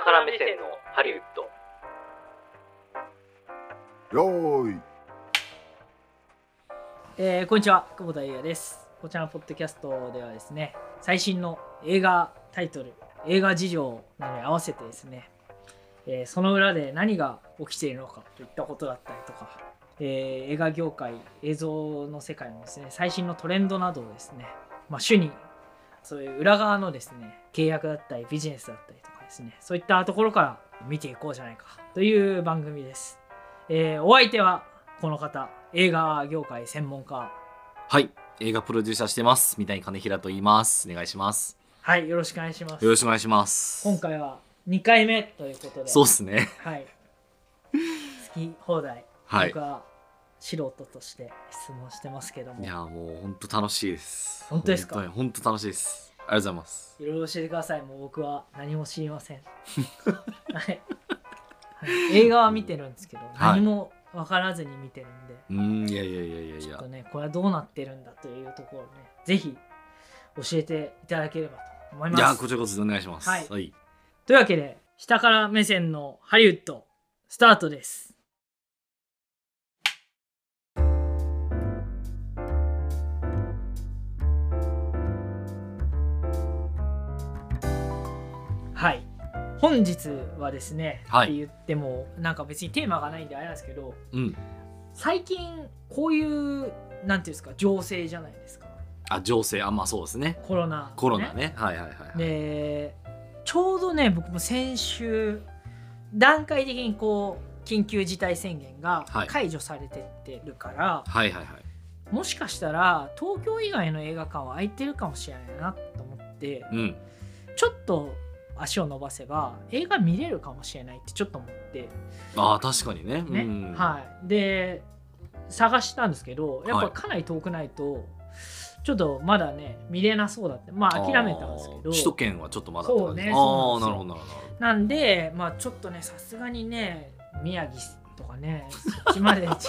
下から目線のハリウッド。よーい。えーこんにちは久保田裕也です。こちらのポッドキャストではですね最新の映画タイトル映画事情などに合わせてですね、えーその裏で何が起きているのかといったことだったりとか、えー映画業界映像の世界のですね最新のトレンドなどをですね、まあ、主にそういう裏側のですね契約だったりビジネスだったりとかですね。そういったところから見ていこうじゃないかという番組です、えーお相手はこの方映画業界専門家。はい。映画プロデューサーしてます。三谷金平と言います。お願いします。はい。よろしくお願いします。よろしくお願いします。今回は2回目ということで。そうっすね。はい。好き放題、はい。僕は素人として質問してますけども。いやもう本当楽しいです。本当ですか？本当楽しいですありがとうございます。いろいろ教えてください。もう僕は何も知りません、はい。はい。映画は見てるんですけど、はい。何も分からずに見てるんで。うーんいやいやいやいやいや。ちょっとねこれはどうなってるんだというところをねぜひ教えていただければと思います。いやこちらこそお願いします。はい。はい、というわけで下から目線のハリウッドスタートです本日はですね、はい。って言ってもなんか別にテーマがないんであれなんですけどうん。最近こういうなんていうんですか情勢じゃないですか。あ情勢。あまあそうですね。コロナ、コロナね。はいはいはいはい。でちょうどね僕も先週段階的にこう緊急事態宣言がはい。解除されてってるから、はいはいはい。もしかしたら東京以外の映画館は空いてるかもしれないなと思ってうん。ちょっと足を伸ばせば映画見れるかもしれないってちょっと思って。ああ確かにね。ね、うん。はい。で探したんですけどやっはい。ぱかなり遠くないとちょっとまだね見れなそうだってまあ諦めたんですけど。首都圏はちょっとまだそうねああなるほどなるほど。なんでまあちょっとねさすがにね宮城とかねそっちまでち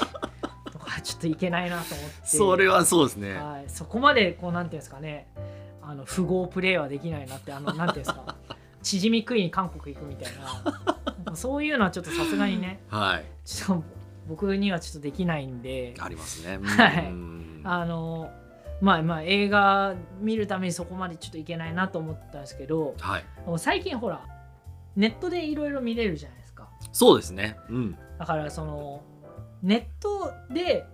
とかちょっといけないなと思って。それはそうですね。はい、そこまでこうなんていうんですかねあの富豪プレイはできないなってあのなんていうんですか縮み食いに韓国行くみたいな。そういうのはちょっとさすがにね。はい。ちょっと僕にはちょっとできないんで。ありますね。はい。うん。あのまあまあ映画見るためにそこまでちょっといけないなと思ったんですけどはい。最近ほらネットでいろいろ見れるじゃないですか。そうですね。うん。だからそのネットで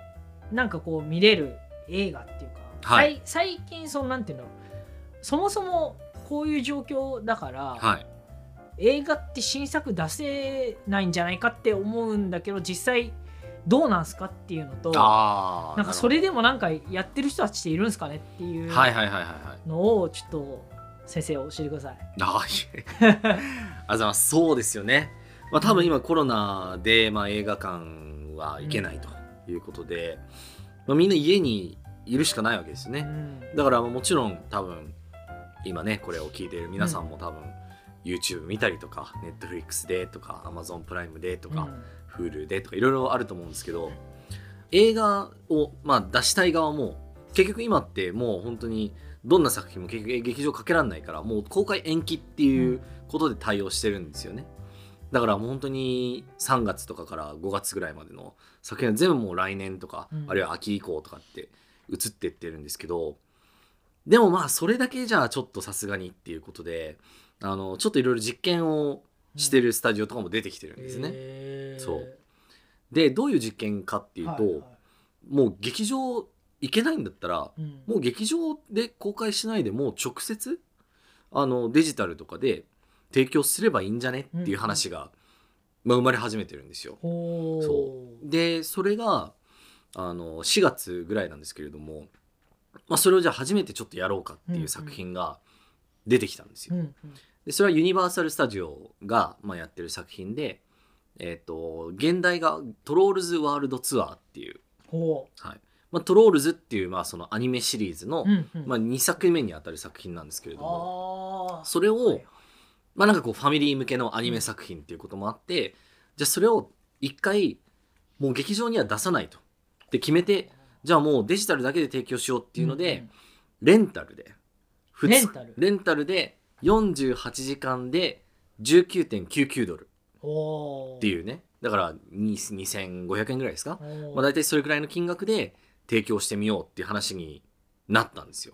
なんかこう見れる映画っていうか、はい。最近そのなんていうのそもそもこういう状況だから、はい。映画って新作出せないんじゃないかって思うんだけど実際どうなんすかっていうのとなんかそれでもなんかやってる人たちっているんですかねっていうのをちょっと先生教えてください。ああざいます。そうですよね。まあ多分今コロナで、まあ、映画館は行けないということで、まあ、みんな家にいるしかないわけですよね。うん。だからもちろん多分今ねこれを聞いている皆さんも多分、YouTube 見たりとか Netflix でとか Amazon プライムでとか、Hulu でとかいろいろあると思うんですけど映画を、まあ、出したい側も結局今ってもう本当にどんな作品も結局劇場かけられないからもう公開延期っていうことで対応してるんですよね。だからもう本当に3月とかから5月ぐらいまでの作品は全部もう来年とか、うん。あるいは秋以降とかって移ってってるんですけどでもまあそれだけじゃあちょっとさすがにっていうことであのちょっといろいろ実験をしてるスタジオとかも出てきてるんですね。へー。そう。でどういう実験かっていうと、はいはいもう劇場行けないんだったらうん。もう劇場で公開しないでもう直接あのデジタルとかで提供すればいいんじゃねっていう話が、まあ、生まれ始めてるんですよ。そう。でそれがあの4月ぐらいなんですけれども、まあ、それをじゃあ初めてちょっ現ろうかっていう作品が出てきたんですよ。でそれはユニバーサル・スタジオが、まあ、やってる作品で、えっと原題が「Trolls World Tour」っていう、ほはい。まあ、トロールズっていう、まあ、そのアニメシリーズの、う、うんうん。まあ、2作目にあたる作品なんですけれどもそれを、はい。まあなんかこうファミリー向けのアニメ作品っていうこともあって、じゃあそれを一回もう劇場には出さないと。って決めてじゃあもうデジタルだけで提供しようっていうので、レンタルで。レンタル。レンタルで48時間で19.99ドル。おっていうね。だからに2500円ぐらいですか、まあ、大体それくらいの金額で提供してみようっていう話になったんですよ。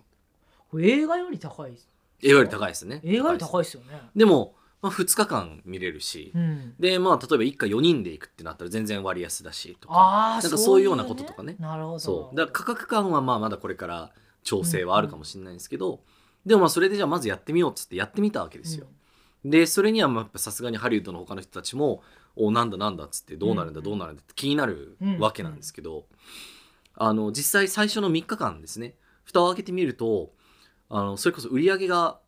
映画より高いです。映画より高いですね。映画より高いですよね。でも、まあ、2日間見れるし、うん。でまあ例えば一家4人で行くってなったら全然割安だしとか。なんかそういうようなこととかね。なるほど。そう。だから価格感はまあまだこれから調整はあるかもしれないんですけど、でもまあそれでじゃあまずやってみようっつってやってみたわけですよ、でそれにはまあやっぱさすがにハリウッドの他の人たちも「おなんだなんだ」っつってどうなるんだうんどうなるんだって気になるうんわけなんですけど、あの実際最初の3日間ですね。蓋を開けてみるとあのそれこそ売り上げが、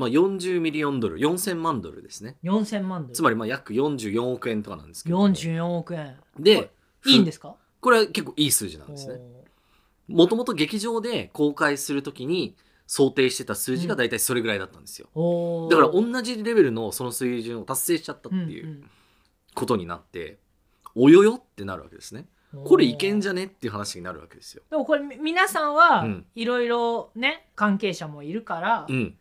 まあ、40ミリオンドル4000万ドルですね。うん、4000万ドル。つまりまあ約44億円とかなんですけど。も44億円。でいいんですか？これは結構いい数字なんですね。もともと劇場で公開するときに想定してた数字が大体それぐらいだったんですよ、おー。だから同じレベルのその水準を達成しちゃったっていんうことになって、およよってなるわけですね。うんこれいけんじゃねっていう話になるわけですよ。でもこれみ皆さんはうん。いろいろね関係者もいるから、うん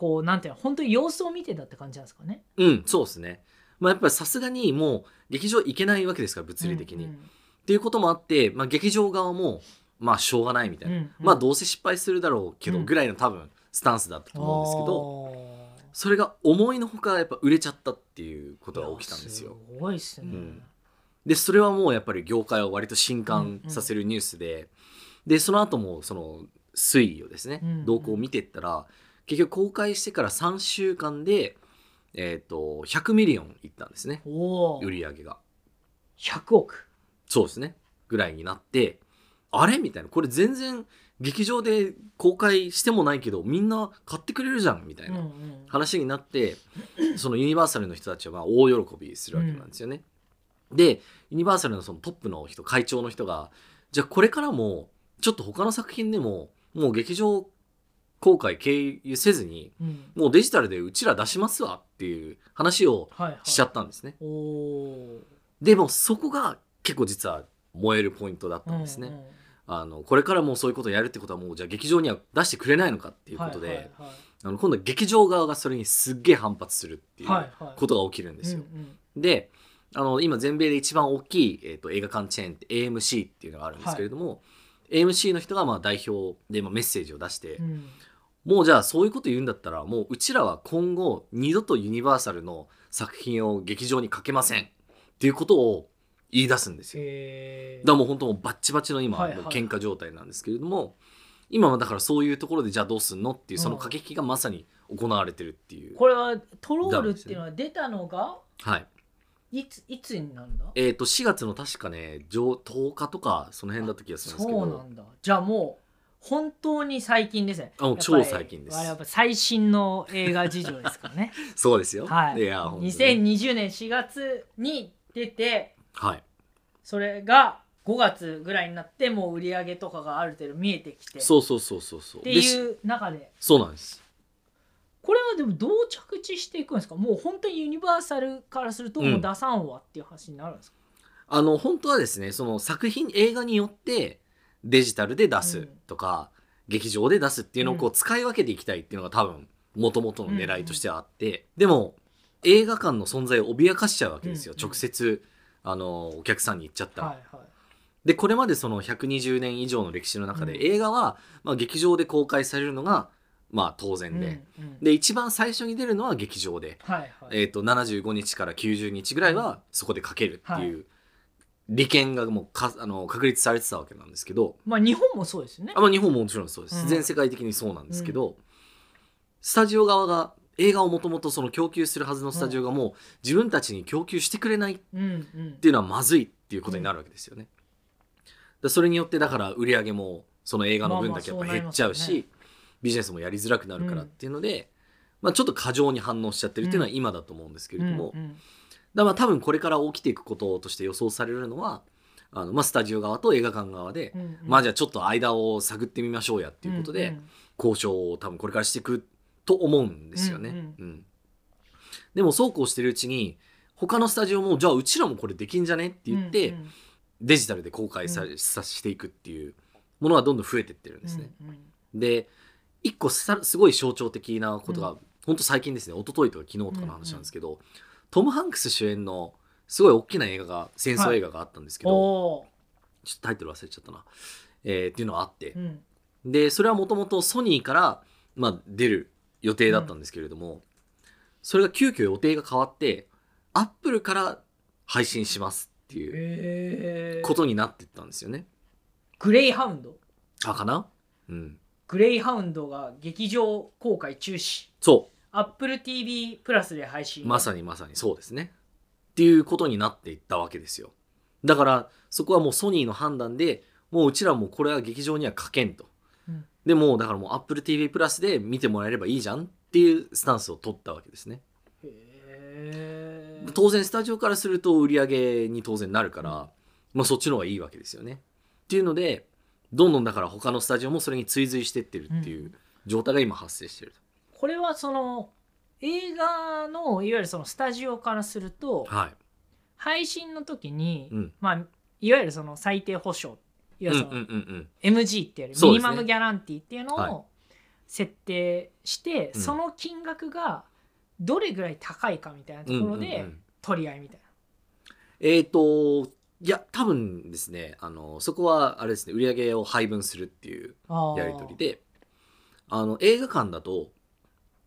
こうなんていうの本当に様子を見てたって感じなんですかね。うんそうですね。まあやっぱりさすがにもう劇場行けないわけですから物理的に、うんっていうこともあって、まあ、劇場側もまあしょうがないみたいな、うんうん。まあどうせ失敗するだろうけどうん。ぐらいの多分スタンスだったと思うんですけど、どそれが思いのほかやっぱ売れちゃったっていうことが起きたんですよ。すごいっすね、うん。でそれはもうやっぱり業界を割と震撼させるニュースで、でその後もその推移をですね、うん動向を見ていったら結局公開してから3週間で、えー、と100 million いったんですね。売り上げが。100億。そうですね。ぐらいになってあれ？みたいな。これ全然劇場で公開してもないけどみんな買ってくれるじゃん。みたいな、うんうん。話になってそのユニバーサルの人たちはまあ大喜びするわけなんですよね。でユニバーサルのそのトップの人会長の人がじゃあこれからもちょっと他の作品でももう劇場公開経由せずにうん。もうデジタルでうちら出しますわっていう話をはいはい。しちゃったんですね。おおでもそこが結構実は燃えるポイントだったんですね。うんうん。あのこれからもうそういうことをやるってことはもうじゃあ劇場には出してくれないのかっていうことで、はいはいあの今度は劇場側がそれにすっげえ反発するっていうはいはい。ことが起きるんですよ。うんうん。であの今全米で一番大きい、えー、と映画館チェーンって AMC っていうのがあるんですけれども、AMC の人がまあ代表でまあメッセージを出して、うんもうじゃあそういうこと言うんだったらもううちらは今後二度とユニバーサルの作品を劇場にかけませんっていうことを言い出すんですよ。だからもう本当もうバッチバチの今、はいはいもう喧嘩状態なんですけれども今はだからそういうところでじゃあどうすんのっていうその駆け引きがまさに行われてるっていう、これはトロールっていうのは出たのがはい。い。ついつになるんだ？えっ、と4月の確かね上10日とかその辺だった気がするんですけど。そうなんだ。じゃあもう本当に最近ですね。あ超最近です。やっぱ最新の映画事情ですからね。そうですよ、はい。や本当に。2020年4月に出てはい。それが5月ぐらいになってもう売り上げとかがある程度見えてきて。っそうそうそうそうそう。てでしいう中で。そうなんです。これはでもどう着地していくんですか？もう本当にユニバーサルからするともう出さんわっていう話になるんですか、あの本当はですねその作品映画によってデジタルで出すとか、劇場で出すっていうのをこうう使い分けていきたいっていうのが多分もともとの狙いとしてはあって、でも映画館の存在を脅かしちゃうわけですよ、直接あのお客さんに言っちゃったら。はいはい。でこれまでその120年以上の歴史の中で、うん。映画は、まあ、劇場で公開されるのが、まあ、当然で、うんうん。で一番最初に出るのは劇場で、はいはい。えー、と75日から90日ぐらいはそこでかけるっていう利権がもうかあの確立されてたわけなんですけど、まあ日本もそうですよね。あまあ、日本ももちろんそうです、うん。全世界的にそうなんですけど、スタジオ側が映画をもともとその供給するはずのスタジオがもう自分たちに供給してくれないっうんうん。ていうのはまずいっていうことになるわけですよね。でそれによってだから売り上げもその映画の分だけやっぱ減っちゃうし、まあまあそうなりビジネスもやりづらくなるからっていうので、まあ、ちょっと過剰に反応しちゃってるっていうのは今だと思うんですけれども、うんうんだまあ多分これから起きていくこととして予想されるのはあの、まあ、スタジオ側と映画館側で、うんうん。まあじゃあちょっと間を探ってみましょうやっていうことで、んん交渉を多分これからしていくと思うんですよね。うんうん。でもそうこうしてるうちに他のスタジオもじゃあうちらもこれできんじゃねって言って、うんうん。デジタルで公開さ,、さしていくっていうものがどんどん増えてってるんですね。うんうん。で一個さすごい象徴的なことが、うん。ほんと最近ですね。一昨日とか昨日とかの話なんですけど、トム・ハンクス主演のすごい大きな映画が戦争映画があったんですけど、おちょっとタイトル忘れちゃったな、えーっていうのがあって。ー、うん。でそれはもともとソニーから、まあ、出る予定だったんですけれども、それが急遽予定が変わってアップルから配信しますっていうえー。ことになってったんですよね。グレイハウンド？あかな？うん。グレイハウンドが劇場公開中止。そ AppleTV プラスで配う信まさにまさにそうですね。っていうことになっていったわけですよ。だからそこはもうソニーの判断でもううちらもこれは劇場には書けんと。うんでもうだからもう AppleTV プラスで見てもらえればいいじゃんっていうスタンスを取ったわけですね。当然スタジオからすると売り上げに当然なるから、まあそっちの方がいいわけですよね。っていうのでどんどんだから他のスタジオもそれに追随してってるっていう状態が今発生してるこれはその映画のいわゆるそのスタジオからするとと。はい。配信の時に、うん。まあいわゆるその最低保証いわゆるうんうん。MG っていうそうですねミニマムギャランティーっていうのはいを設定して、うんその金額がどれぐらい高いかみたいなところうんうんうでん取り合いみたいえっ、と、いや、多分ですね、あの、そこはあれですね、売り上げを配分するっていうな。あーやり取りで、あの、映画館だと、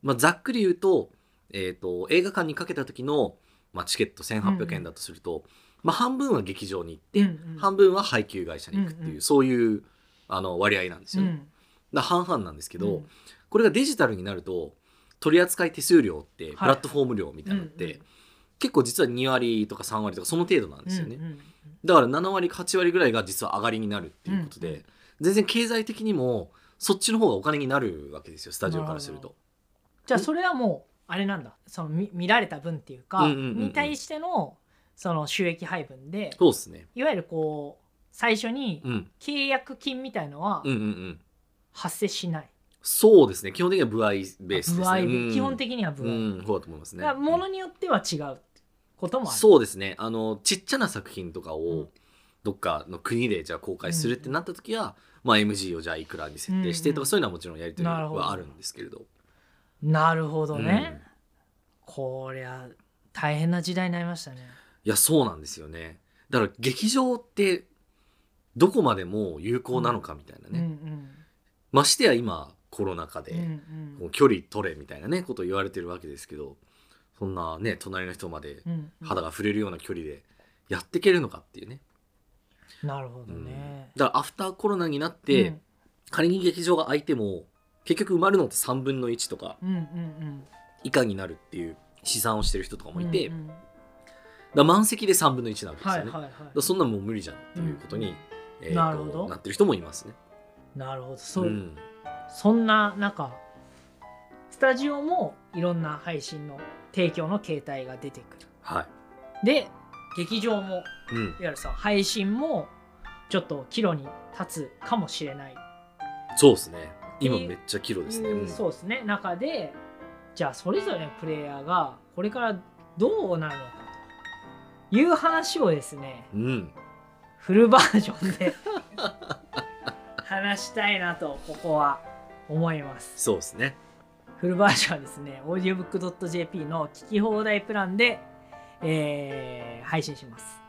まあ、ざっくり言うと、えっ、と、映画館にかけた時の、まあ、チケット1800円だとすると、まあ、半分は劇場に行って、うんうん。半分は配給会社に行くっていう、うんうん。そういうあの割合なんですよね。うん。半々なんですけど、うん。これがデジタルになると取扱手数料ってプラットフォーム料みたいなのって、うんうん。結構実は2割とか3割とかその程度なんですよね、うんうんだから7割か8割ぐらいが実は上がりになるっていうことで、うんうん。全然経済的にもそっちの方がお金になるわけですよスタジオからすると。じゃあそれはもうあれなんだ。その見見られた分っていうか、うんうんうんうん。に対してのその収益配分でそうですね、いわゆるこう最初にうん、契約金みたいのはうんうんうん。発生しない、そうですね。基本的には部合ベースですね。歩合で、うん。基本的には歩合、うん。そうだと思いますね。だからものによっては違うこともある。そうですね。あのちっちゃな作品とかうん。をどっかの国でじゃあ公開するってなった時は、まあ、MG をじゃあいくらに設定してとか、うん。うんそういうのはもちろんやり取りなるほどはあるんですけれどなるほどね、うん。こりゃ大変な時代になりましたね。いやそうなんですよね。だから劇場ってどこまでも有効なのかみたいなね、うんましてや今コロナ禍で、うんうん。距離取れみたいなねことを言われてるわけですけどそんなね隣の人までうんうん。肌が触れるような距離でやっていけるのかっていうね、なるほどうん。ね、だからアフターコロナになって、仮に劇場が空いても結局埋まるのって3分の1とか以下になるっていう試算をしてる人とかうんもいて、うんうん。満席で3分の1なわけですよね、はいはいはだからそんなのもう無理じゃんっていうことに、うんえーとなるほど。なってる人もいますね。いなるほど。そう、ん。そんな中スタジオもいろんな配信の提供の形態が出てくる。はい。で劇場もいわうん、ゆるその配信もちょっと岐路に立つかもしれない。そうですね今めっちゃキロですね。うんそうですね。中でじゃあそれぞれのプレイヤーがこれからどうなるのか。という話をですねうん。フルバージョンで 話したいなとここは思います。そうですね。フルバージョンはですね audiobook.jp の聞き放題プランで、えー配信します。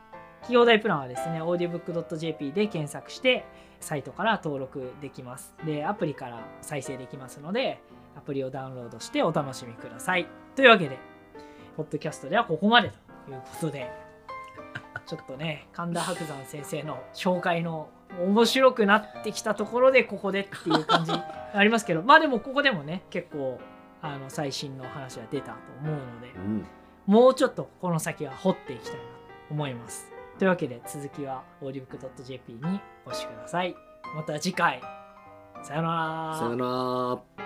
聞き放題プランはですね audiobook.jp で検索してサイトから登録できます。でアプリから再生できますのでアプリをダウンロードしてお楽しみください。というわけでポッドキャストではここまでということで ちょっとね神田伯山先生の紹介の面白くなってきたところでここでっていう感じありますけど まあでもここでもね結構あの最新の話が出たと思うのでうん。もうちょっとこの先は掘っていきたいなと思いますというわけで続きは audiobook.jp にお越しください。また次回。さよなら。さよなら。